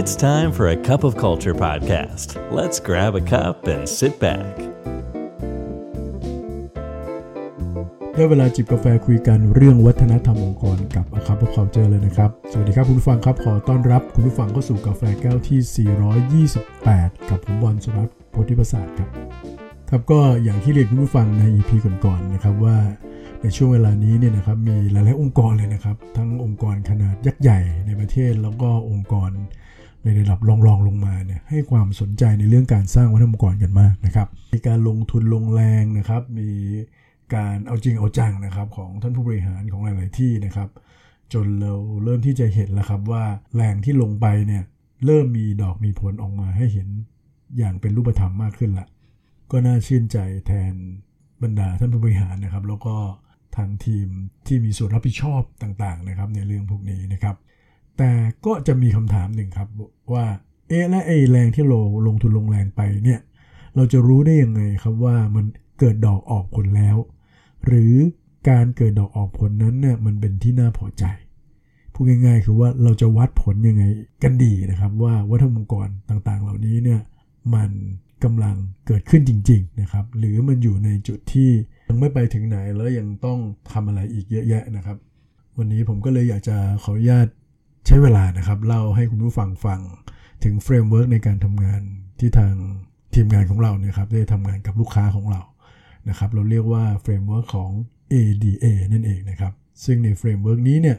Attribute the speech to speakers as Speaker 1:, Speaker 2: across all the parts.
Speaker 1: It's time for a cup of culture podcast. Let's grab a cup and sit back.
Speaker 2: ได้เวลาจิบกาแฟคุยกันเรื่องวัฒนธรรมองค์กรกับอาคา of Culture เลยนะครับ สวัสดีครับคุณผู้ฟังครับขอต้อนรับคุณผู้ฟังเข้าสู่กาแฟแก้วที่ 428 กับผมบอลสุรัตน์โพธิประสาทครับ ครับก็อย่างที่เรียนคุณผู้ฟังใน EP ก่อนๆนะครับว่าในช่วงเวลานี้เนี่ยนะครับมีหลายๆองค์กรเลยนะครับ ทั้งองค์กรขนาดยักษ์ใหญ่ในประเทศแล้วก็องค์กร ในระดับรองๆลงมาเนี่ยให้ความสนใจในเรื่องการสร้างวัฒนธรรมองค์กรกันมากนะครับมีการลงทุนลงแรงนะครับ มีการเอาจริงเอาจังนะครับของท่านผู้บริหารของหลาย ๆ ที่นะครับ จนเราเริ่มที่จะเห็นแล้วครับว่าแรงที่ลงไปเนี่ยเริ่มมีดอกมีผลออกมาให้เห็นอย่างเป็นรูปธรรมมากขึ้นละก็น่าชื่นใจแทนบรรดาท่านผู้บริหารนะครับ แล้วก็ทางทีมที่มีส่วนรับผิดชอบต่าง ๆ นะครับ ในเรื่องพวกนี้นะครับ แต่ก็จะมีคำถามหนึ่งครับว่า เอ๊ะและไอ้แรงที่เราลงทุนลงแรงไปเนี่ย เราจะรู้ได้ยังไงครับว่ามันเกิดดอกออกผลแล้ว หรือการเกิดดอกออกผลนั้นเนี่ยมันเป็นที่น่าพอใจพูดง่ายๆ คือว่าเราจะวัดผลยังไงกันดีนะครับ ว่าวัฒนธรรมองค์กรต่างๆ เหล่านี้เนี่ยมันกำลังเกิดขึ้นจริง ๆ นะครับ หรือมันอยู่ในจุดที่ยังไม่ไปถึงไหนแล้วยังต้องทำอะไรอีกเยอะแยะนะครับ วันนี้ผมก็เลยอยากจะขออนุญาต ใช้เวลานะครับเล่าให้คุณผู้ฟังฟังถึง framework ในการทำงานที่ทางทีมงานของเราเนี่ยครับได้ทำงานกับลูกค้าของเรานะครับเราเรียกว่าเฟรมเวิร์กของ ADA นั่นเองนะครับซึ่งใน framework นี้เนี่ย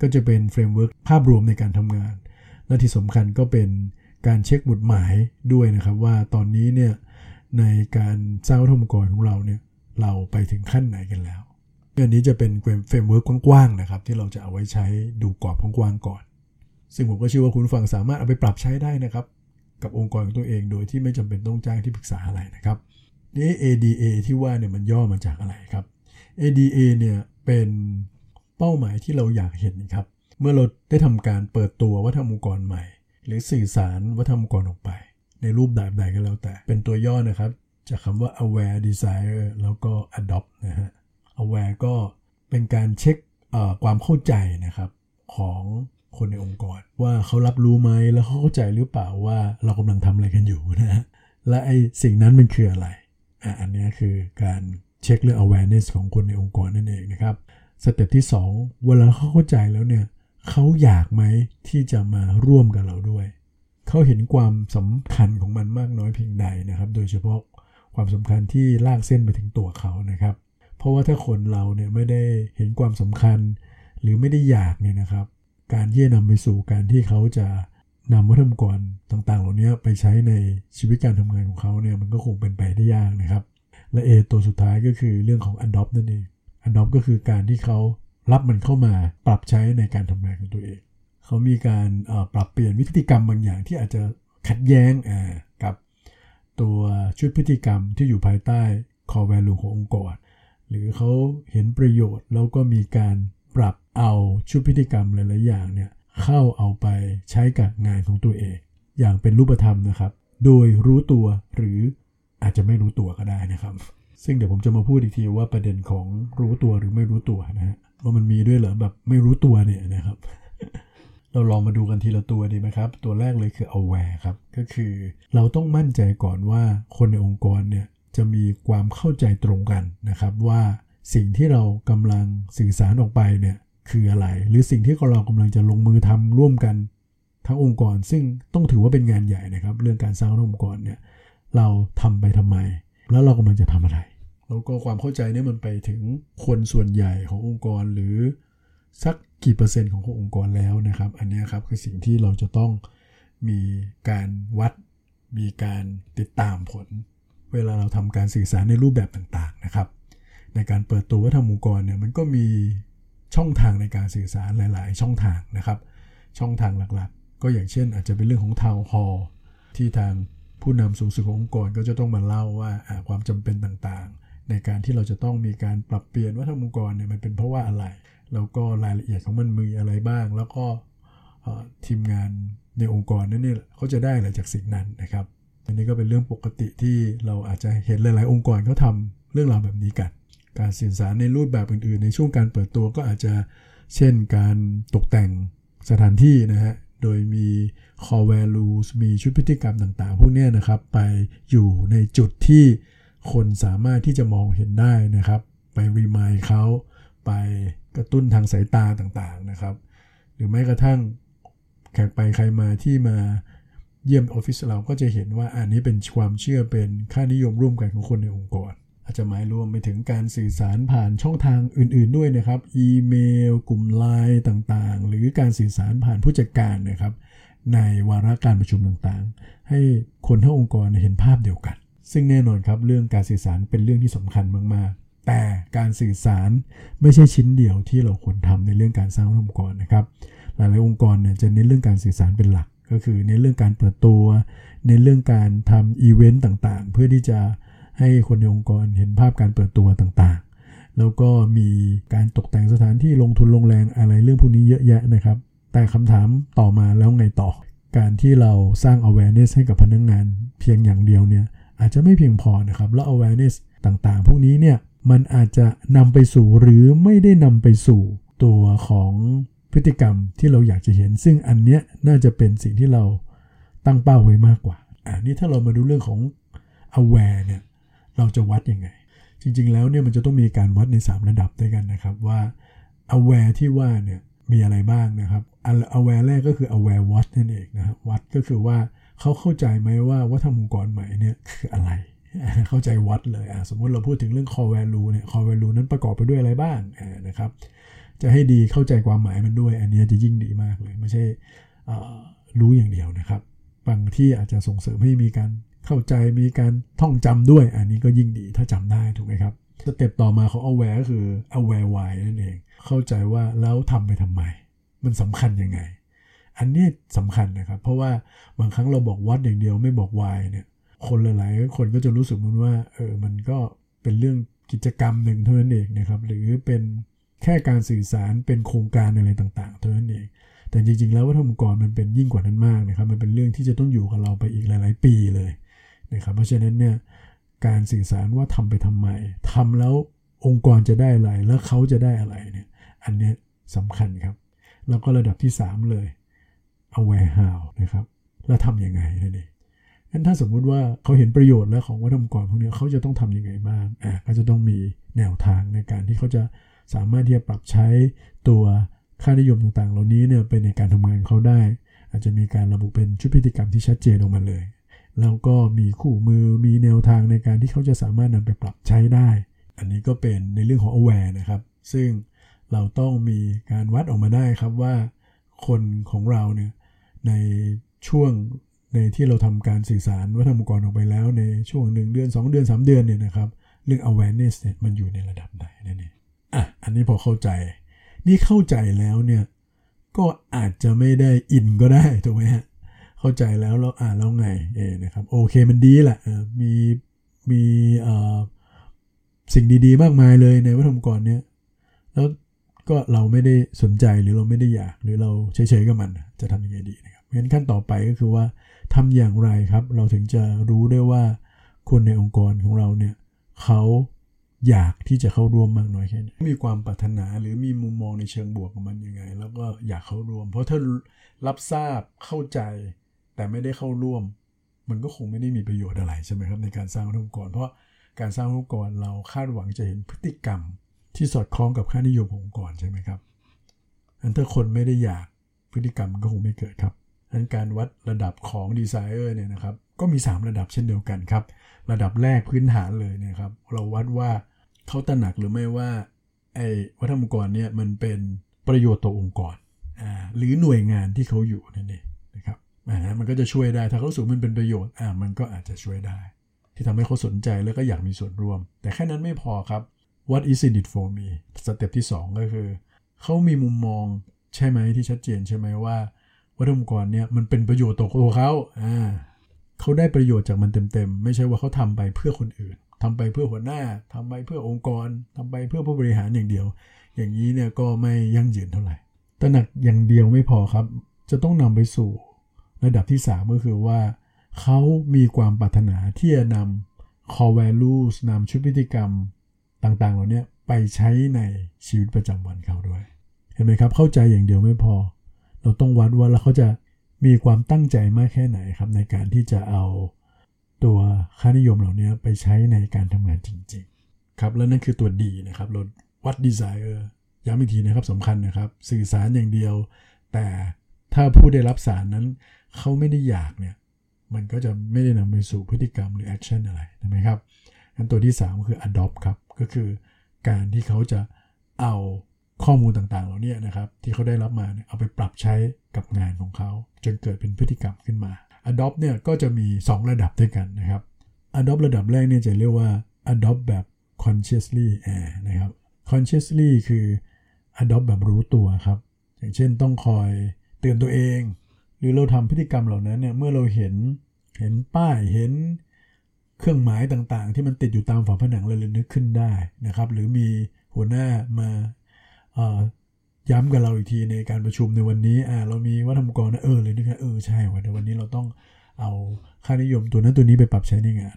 Speaker 2: ก็จะเป็น framework ภาพรวมในการทำงาน และที่สำคัญก็เป็นการเช็คหมุดหมายด้วยนะครับว่าตอนนี้เนี่ยในการสร้างวัฒนธรรมองค์กรของเราเนี่ยเราไปถึงขั้นไหนกันแล้วอันนี้จะเป็น framework กว้างๆนะครับที่เราจะเอาไว้ใช้ดูกรอบกว้างๆก่อน ซึ่งผมก็เชื่อว่าคุณผู้ฟังสามารถเอาไปปรับใช้ได้นะครับ กับองค์กรของตัวเองโดยที่ไม่จำเป็นต้องจ้างที่ปรึกษาอะไรนะครับนี่ ADA ที่ว่าเนี่ยมันย่อมาจากอะไรครับ ADA เนี่ยเป็นเป้าหมายที่เราอยากเห็นครับ เมื่อเราได้ทำการเปิดตัววัฒนธรรมองค์กรใหม่ หรือสื่อสารวัฒนธรรมองค์กรออกไป ในรูปแบบใดก็แล้วแต่ เป็นตัวย่อนะครับจากคำว่า aware desire แล้วก็ adopt นะฮะ aware ก็เป็นการเช็คความเข้าใจนะครับของ คนในองค์กร ว่าเขารับรู้ไหมแล้วเขาเข้าใจหรือเปล่าว่าเรากำลังทำอะไรกันอยู่นะฮะและไอสิ่งนั้นมันคืออะไรอะอันนี้คือการเช็คเรื่อง awareness ของคนในองค์กรนั่นเองนะครับสเต็ปที่ 2 เวลาเขาเข้าใจแล้วเนี่ยเขาอยากไหมที่จะมาร่วมกับเราด้วย เขาเห็นความสำคัญของมันมากน้อยเพียงใดนะครับ โดยเฉพาะความสำคัญที่ลากเส้นไปถึงตัวเขานะครับ เพราะว่าถ้าคนเราเนี่ยไม่ได้เห็นความสำคัญ หรือไม่ได้อยากเนี่ยนะครับ การที่จะนำไปสู่การที่เขาจะนำวัฒนธรรมกรต่างๆ เหล่านี้ไปใช้ในชีวิตการทำงานของเขาเนี่ยมันก็คงเป็นไปได้ยากนะครับ และเอตัวสุดท้ายก็คือเรื่องของ adopt นั่นเอง adopt ก็คือการที่เขารับมันเข้ามาปรับใช้ในการทำงานของตัวเอง เขามีการปรับเปลี่ยนวิธีกรรมบางอย่างที่อาจจะขัดแย้งกับตัวชุดพฤติกรรมที่อยู่ภายใต้ core value ขององค์กร หรือเขาเห็นประโยชน์แล้วก็มีการ ปรับเอาชุดพฤติกรรมหลาย ๆ อย่างเนี่ยเข้าเอาไปใช้กับงานของตัวเอง อย่างเป็นรูปธรรมนะครับ โดยรู้ตัวหรืออาจจะไม่รู้ตัวก็ได้นะครับ ซึ่งเดี๋ยวผมจะมาพูดอีกทีว่าประเด็นของรู้ตัวหรือไม่รู้ตัวนะฮะว่ามันมีด้วยเหรอแบบไม่รู้ตัวเนี่ยนะครับ เราลองมาดูกันทีละตัวดีไหมครับ ตัวแรกเลยคือ aware ครับ ก็คือเราต้องมั่นใจก่อนว่าคนในองค์กรเนี่ยจะมีความเข้าใจตรงกันนะครับว่า สิ่งที่เรากำลังสื่อสารออกไปเนี่ยคืออะไร หรือสิ่งที่เรากำลังจะลงมือทำร่วมกันทั้งองค์กร ซึ่งต้องถือว่าเป็นงานใหญ่นะครับ เรื่องการสร้างองค์กรเนี่ยเราทำไปทำไม แล้วเรากำลังจะทำอะไรแล้วก็ความเข้าใจเนี่ยมันไปถึงคนส่วนใหญ่ขององค์กรหรือสักกี่เปอร์เซ็นต์ขององค์กรแล้วนะครับ อันนี้ครับคือสิ่งที่เราจะต้องมีการวัด มีการติดตามผล เวลาเราทำการสื่อสารในรูปแบบต่างๆนะครับ ในการเปิดตัววัฒนธรรมองค์กรเนี่ยมันก็มีช่องทางในการสื่อสารหลาย ๆ ช่องทางนะครับ ช่องทางหลักๆ ก็อย่างเช่น อาจจะเป็นเรื่องของทาวน์ฮอลที่ทางผู้นำสูงสุดขององค์กรก็จะต้องมาเล่าว่าความจำเป็นต่างๆ ในการที่เราจะต้องมีการปรับเปลี่ยนวัฒนธรรมองค์กรเนี่ยมันเป็นเพราะว่าอะไร แล้วก็รายละเอียดของมันมีอะไรบ้าง แล้วก็ทีมงานในองค์กรนั่นนี่เขาจะได้อะไรจากสิ่งนั้นนะครับ อันนี้ก็เป็นเรื่องปกติที่เราอาจจะเห็นหลาย ๆ องค์กรเขาทาเรื่องราวแบบนี้กัน การสื่อสารในรูปแบบอื่นๆ ในช่วงการเปิดตัวก็อาจจะเช่นการตกแต่งสถานที่นะฮะ โดยมี core values มีชุดพฤติกรรมต่างๆ พวกนี้นะครับ ไปอยู่ในจุดที่คนสามารถที่จะมองเห็นได้นะครับ ไปรีมายเขาไปกระตุ้นทางสายตาต่างๆนะครับ หรือแม้กระทั่งแขกไปใครมาที่มาเยี่ยมออฟฟิศเราก็จะเห็นว่าอันนี้เป็นความเชื่อเป็นค่านิยมร่วมกันของคนในองค์กร อาจจะหมายรวมไปถึงการสื่อสารผ่านช่องทางอื่น ๆด้วยนะครับ อีเมล กลุ่มไลน์ต่างๆ หรือการสื่อสารผ่านผู้จัดการนะครับ ในวาระการประชุมต่างๆ ให้คนทั้งองค์กรเห็นภาพเดียวกัน ซึ่งแน่นอนครับเรื่องการสื่อสารเป็นเรื่องที่สำคัญมากๆ แต่การสื่อสารไม่ใช่ชิ้นเดียวที่เราควรทำในเรื่องการสร้างองค์กรนะครับ หลายๆองค์กรเนี่ยจะเน้นเรื่องการสื่อสารเป็นหลัก ก็คือในเรื่องการเปิดตัว ในเรื่องการทำอีเวนต์ต่างๆ เพื่อที่จะ ให้คนในองค์กรเห็นภาพการเปิดตัวต่างๆ แล้วก็มีการตกแต่งสถานที่ลงทุนลงแรงอะไรเรื่องพวกนี้เยอะแยะนะครับ แต่คำถามต่อมาแล้วไงต่อ การที่เราสร้าง awareness ให้กับพนักงงานเพียงอย่างเดียวเนี่ยอาจจะไม่เพียงพอนะครับแล้ว awareness ต่างๆ พวกนี้เนี่ยมันอาจจะนำไปสู่หรือไม่ได้นำไปสู่ตัวของพฤติกรรมที่เราอยากจะเห็น ซึ่งอันเนี้ยน่าจะเป็นสิ่งที่เราตั้งเป้าไว้มากกว่าอ่านี่ถ้าเรามาดูเรื่องของ aware เนี่ย เราจะวัดยังไง จริง ๆ แล้วเนี่ยมันจะต้องมีการวัดใน 3 ระดับด้วยกันนะครับว่า aware ที่ว่าเนี่ยมีอะไรบ้างนะครับ aware แรกก็คือ aware watch นั่นเองนะครับวัดก็คือว่าเขาเข้าใจไหมว่าวัฒนธรรมองค์กรใหม่เนี่ยคืออะไรเข้าใจวัดเลยอะสมมติเราพูดถึงเรื่อง core value เนี่ย core value นั้นประกอบไปด้วยอะไรบ้างนะครับ จะให้ดีเข้าใจความหมายมันด้วย อันนี้จะยิ่งดีมากเลย ไม่ใช่รู้อย่างเดียวนะครับ บางที่อาจจะส่งเสริมให้มีการ เข้าใจมีการท่องจำด้วย อันนี้ก็ยิ่งดีถ้าจำได้ถูกไหมครับสเต็ปต่อมาของ aware ก็คือ aware why นั่นเอง เข้าใจว่าแล้วทำไปทำไม มันสำคัญยังไง อันนี้สำคัญนะครับ เพราะว่าบางครั้งเราบอกวัดอย่างเดียวไม่บอก why เนี่ย คนหลาย ๆ คนก็จะรู้สึกมันว่าเออมันก็เป็นเรื่องกิจกรรมหนึ่งเท่านั้นเองนะครับ หรือเป็นแค่การสื่อสารเป็นโครงการอะไรต่าง ๆ เท่านั้นเอง แต่จริง ๆ แล้ววัฒนธรรมกรมันเป็นยิ่งกว่านั้นมากนะครับ มันเป็นเรื่องที่จะต้องอยู่กับเราไปอีกหลาย ๆ ปีเลย นะครับเพราะฉะนั้นเนี่ยการสื่อสารว่าทำไปทำไมทำแล้วองค์กรจะได้อะไรแล้วเขาจะได้อะไรเนี่ยอันนี้สำคัญครับ แล้วก็ระดับที่ 3 เลย aware how นะครับแล้วทำยังไงนั่นเองงั้นถ้าสมมุติว่าเขาเห็นประโยชน์แล้วของวัฒนธรรมกรพวกนี้เขาจะต้องทํำยังไงบ้างอะก็จะต้องมีแนวทางในการที่เขาจะสามารถที่จะปรับใช้ตัวค่านิยมต่างๆ เหล่านี้เนี่ยเป็นในการทำงานเขาได้ อาจจะมีการระบุเป็นชุดพฤติกรรมที่ชัดเจนออกมาเลย แล้วก็มีคู่มือมีแนวทางในการที่เขาจะสามารถนำไปปรับใช้ได้ อันนี้ก็เป็นในเรื่องของ aware นะครับ ซึ่งเราต้องมีการวัดออกมาได้ครับว่า คนของเราเนี่ยในช่วงในที่เราทำการสื่อสารวัฒนธรรมกรออกไปแล้วในช่วงหนึ่งเดือน 2 เดือน 3 เดือนเนี่ยนะครับเรื่อง awareness เนี่ยมันอยู่ในระดับไหนนั่นเองอะอันนี้พอเข้าใจ นี่เข้าใจแล้วเนี่ยก็อาจจะไม่ได้อินก็ได้ถูกไหมฮะ เข้าใจแล้วเราอ่านแล้วไงเอนะครับโอเคมันดีแหละมีมีสิ่งดีๆ มากมายเลยในวัฒนธรรมกรเนี่ยแล้วก็เราไม่ได้สนใจหรือเราไม่ได้อยากหรือเราเฉยๆกับมันจะทำยังไงดีนะครับงั้นขั้นต่อไปก็คือว่าทำอย่างไรครับ เราถึงจะรู้ได้ว่าคนในองค์กรของเราเนี่ยเขาอยากที่จะเข้าร่วมมากน้อยแค่ไหนมีความปรารถนาหรือมีมุมมองในเชิงบวกกับมันยังไง แล้วก็อยากเข้าร่วม เพราะถ้ารับทราบเข้าใจ แต่ไม่ได้เข้าร่วม มันก็คงไม่ได้มีประโยชน์อะไรใช่ไหมครับในการสร้างองค์กร เพราะการสร้างองค์กรเราคาดหวังจะเห็นพฤติกรรม ที่สอดคล้องกับค่านิยมขององค์กรใช่ไหมครับอันถ้าคนไม่ได้อยากพฤติกรรมก็คงไม่เกิดครับอันการวัดระดับของดีไซเนอร์เนี่ยนะครับก็มี 3 ระดับเช่นเดียวกันครับ ระดับแรกพื้นฐานเลยเนี่ยครับ เราวัดว่าเขาตระหนักหรือไม่ว่าไอ้วัฒนธรรมองค์กรเนี่ยมันเป็นประโยชน์ต่อองค์กรหรือหน่วยงานที่เขาอยู่นั่นเองนะครับ อ่ามันก็จะช่วยได้ถ้าเขาสูงมันเป็นประโยชน์อ่ามันก็อาจจะช่วยได้ ที่ทำให้เขาสนใจแล้วก็อยากมีส่วนร่วม แต่แค่นั้นไม่พอครับ what is in it for me สเต็ปที่ 2 ก็คือ เขามีมุมมองใช่ไหมที่ชัดเจนใช่ไหมว่าวัฒนธรรมงค์กรเนี่ยมันเป็นประโยชน์ต่อตัวเขาอ่าเขาได้ประโยชน์จากมันเต็มๆ ไม่ใช่ว่าเขาทำไปเพื่อคนอื่นทำไปเพื่อหัวหน้าทำไปเพื่อองค์กรทำไปเพื่อผู้บริหารอย่างเดียว อย่างนี้เนี่ยก็ไม่ยั่งยืนเท่าไหร่ตระหนักอย่างเดียวไม่พอครับ จะต้องนำไปสู่ ระดับที่ 3 ก็คือว่าเขามีความปรารถนาที่จะนำ core values นำชุดพฤติกรรมต่างๆ เหล่านี้ไปใช้ในชีวิตประจำวันเขาด้วย เห็นไหมครับ เข้าใจอย่างเดียวไม่พอ เราต้องวัดว่าแล้วเขาจะมีความตั้งใจมากแค่ไหนครับ ในการที่จะเอาตัวค่านิยมเหล่านี้ไปใช้ในการทำงานจริง ๆ ครับ แล้วนั่นคือตัว D นะครับเราวัด desire ย้ำอีกทีนะครับสำคัญนะครับ สื่อสารอย่างเดียว แต่ ถ้าผู้ได้รับสารนั้นเขาไม่ได้อยากเนี่ยมันก็จะไม่ได้นำไปสู่พฤติกรรมหรือ action อะไรใช่ไหมครับอันตัวที่ 3 คือ adopt ครับ ก็คือการที่เขาจะเอาข้อมูลต่างๆเหล่านี้นะครับ ที่เขาได้รับมาเอาไปปรับใช้กับงานของเขา จนเกิดเป็นพฤติกรรมขึ้นมา adopt เนี่ยก็จะมี 2 ระดับด้วยกันนะครับ adopt ระดับแรกเนี่ยจะเรียกว่า adopt แบบ consciously นะครับ consciously คือ adopt แบบรู้ตัวครับ อย่างเช่นต้องคอย เตือนตัวเอง หรือเราทำพฤติกรรมเหล่านั้นเนี่ยเมื่อเราเห็นเห็นป้ายเห็นเครื่องหมายต่างๆ ที่มันติดอยู่ตามฝาผนังเราเลยนึกขึ้นได้นะครับ หรือมีหัวหน้ามาย้ำกับเราอีกทีในการประชุมในวันนี้อ่าเรามีวัฒนธรรมกรนะเออเลยนึกว่าเออใช่วันวันนี้เราต้องเอาค่านิยมตัวนั้นตัวนี้ไปปรับใช้ในงาน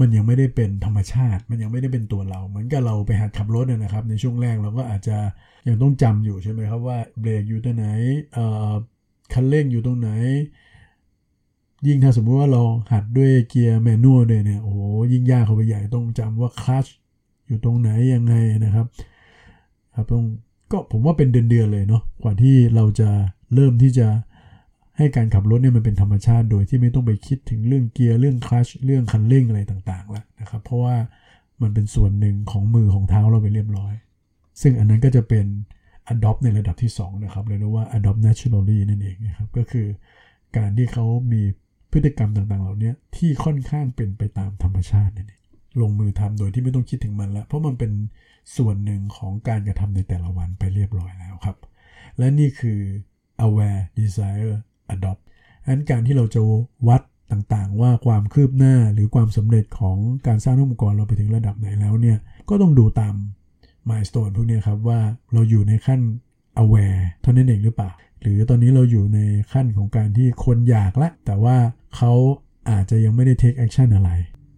Speaker 2: มันยังไม่ได้เป็นธรรมชาติ มันยังไม่ได้เป็นตัวเรา เหมือนกับเราไปหัดขับรถนะครับ ในช่วงแรกเราก็อาจจะยังต้องจำอยู่ใช่ไหมครับว่าเบรกอยู่ตรงไหนเอ่อคันเร่งอยู่ตรงไหน ยิ่งถ้าสมมุติว่าเราหัดด้วยเกียร์แมนนวลเลยเนี่ยโอ้โหยิ่งยากเข้าไปใหญ่ต้องจำว่าคลัชอยู่ตรงไหนยังไงนะครับครับต้องก็ผมว่าเป็นเดือนๆเลยเนาะกว่าที่เราจะเริ่มที่จะ ให้การขับรถเนี่ยมันเป็นธรรมชาติ โดยที่ไม่ต้องไปคิดถึงเรื่องเกียร์เรื่องคลัชเรื่องคันเร่งอะไรต่างๆแล้วนะครับ เพราะว่ามันเป็นส่วนหนึ่งของมือของเท้าเราไปเรียบร้อย ซึ่งอันนั้นก็จะเป็น adopt ในระดับที่ 2 นะครับเรียกว่า adopt naturally นั่นเองนะครับก็คือการที่เขามีพฤติกรรมต่างๆ เหล่านี้ที่ค่อนข้างเป็นไปตามธรรมชาตินั่นเองลงมือทำโดยที่ไม่ต้องคิดถึงมันล้วเพราะมันเป็นส่วนหนึ่งของการกระทำในแต่ละวันไปเรียบร้อยแล้วครับ และนี่คือ aware desire adopt อันการที่เราจะวัดต่างๆ ว่าความคืบหน้าหรือความสำเร็จของการสร้างองค์กรเราไปถึงระดับไหนแล้วเนี่ยก็ต้องดูตาม milestone พวกนี้ครับว่าเราอยู่ในขั้น aware เท่านั้นเองหรือเปล่า หรือตอนนี้เราอยู่ในขั้นของการที่คนอยากละ แต่ว่าเขาอาจจะยังไม่ได้ take action อะไร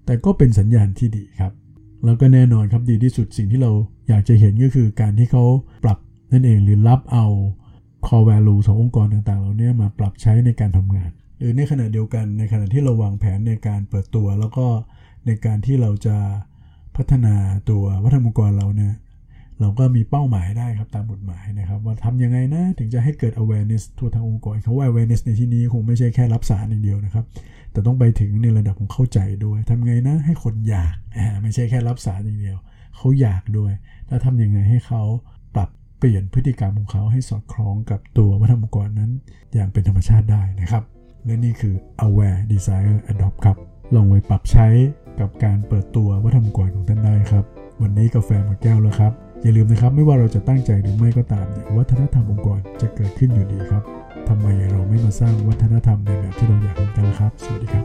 Speaker 2: แต่ก็เป็นสัญญาณที่ดีครับ แล้วก็แน่นอนครับดีที่สุดสิ่งที่เราอยากจะเห็นก็คือการที่เขาปรับนั่นเองหรือรับเอา core value ขององค์กรต่างๆเหล่านี้มาปรับใช้ในการทำงาน หรือในขณะเดียวกันในขณะที่เราวางแผนในการเปิดตัว แล้วก็ในการที่เราจะพัฒนาตัววัฒนธรรมองค์กรเราเนี่ยเราก็มีเป้าหมายได้ครับตามกฎหมายนะครับว่าทำยังไงนะถึงจะให้เกิด awareness ทั่วทั้งองค์กรเขาว่า awareness ในที่นี้คงไม่ใช่แค่รับสารอย่างเดียวนะครับ แต่ต้องไปถึงในระดับของเข้าใจด้วยทำไงนะให้คนอยากไม่ใช่แค่รับสารอย่างเดียว เขาอยากด้วย แล้วทำยังไงให้เขาปรับ เปลี่ยนพฤติกรรมของเขาให้สอดคล้องกับตัววัฒนธรรมองค์กรนั้น อย่างเป็นธรรมชาติได้นะครับ และนี่คือ aware desire adopt ครับ ลองไปปรับใช้กับการเปิดตัววัฒนธรรมองค์กรของท่านได้ครับ วันนี้กาแฟหมดแก้วแล้วครับ อย่าลืมนะครับ ไม่ว่าเราจะตั้งใจหรือไม่ก็ตามเนี่ยวัฒนธรรมองค์กรจะเกิดขึ้นอยู่ดีครับทำไมเราไม่มาสร้างวัฒนธรรมในแบบที่เราอยากเห็นกันล่ะครับ สวัสดีครับ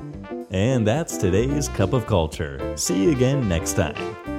Speaker 1: And that's today's Cup of Culture. See you again next time.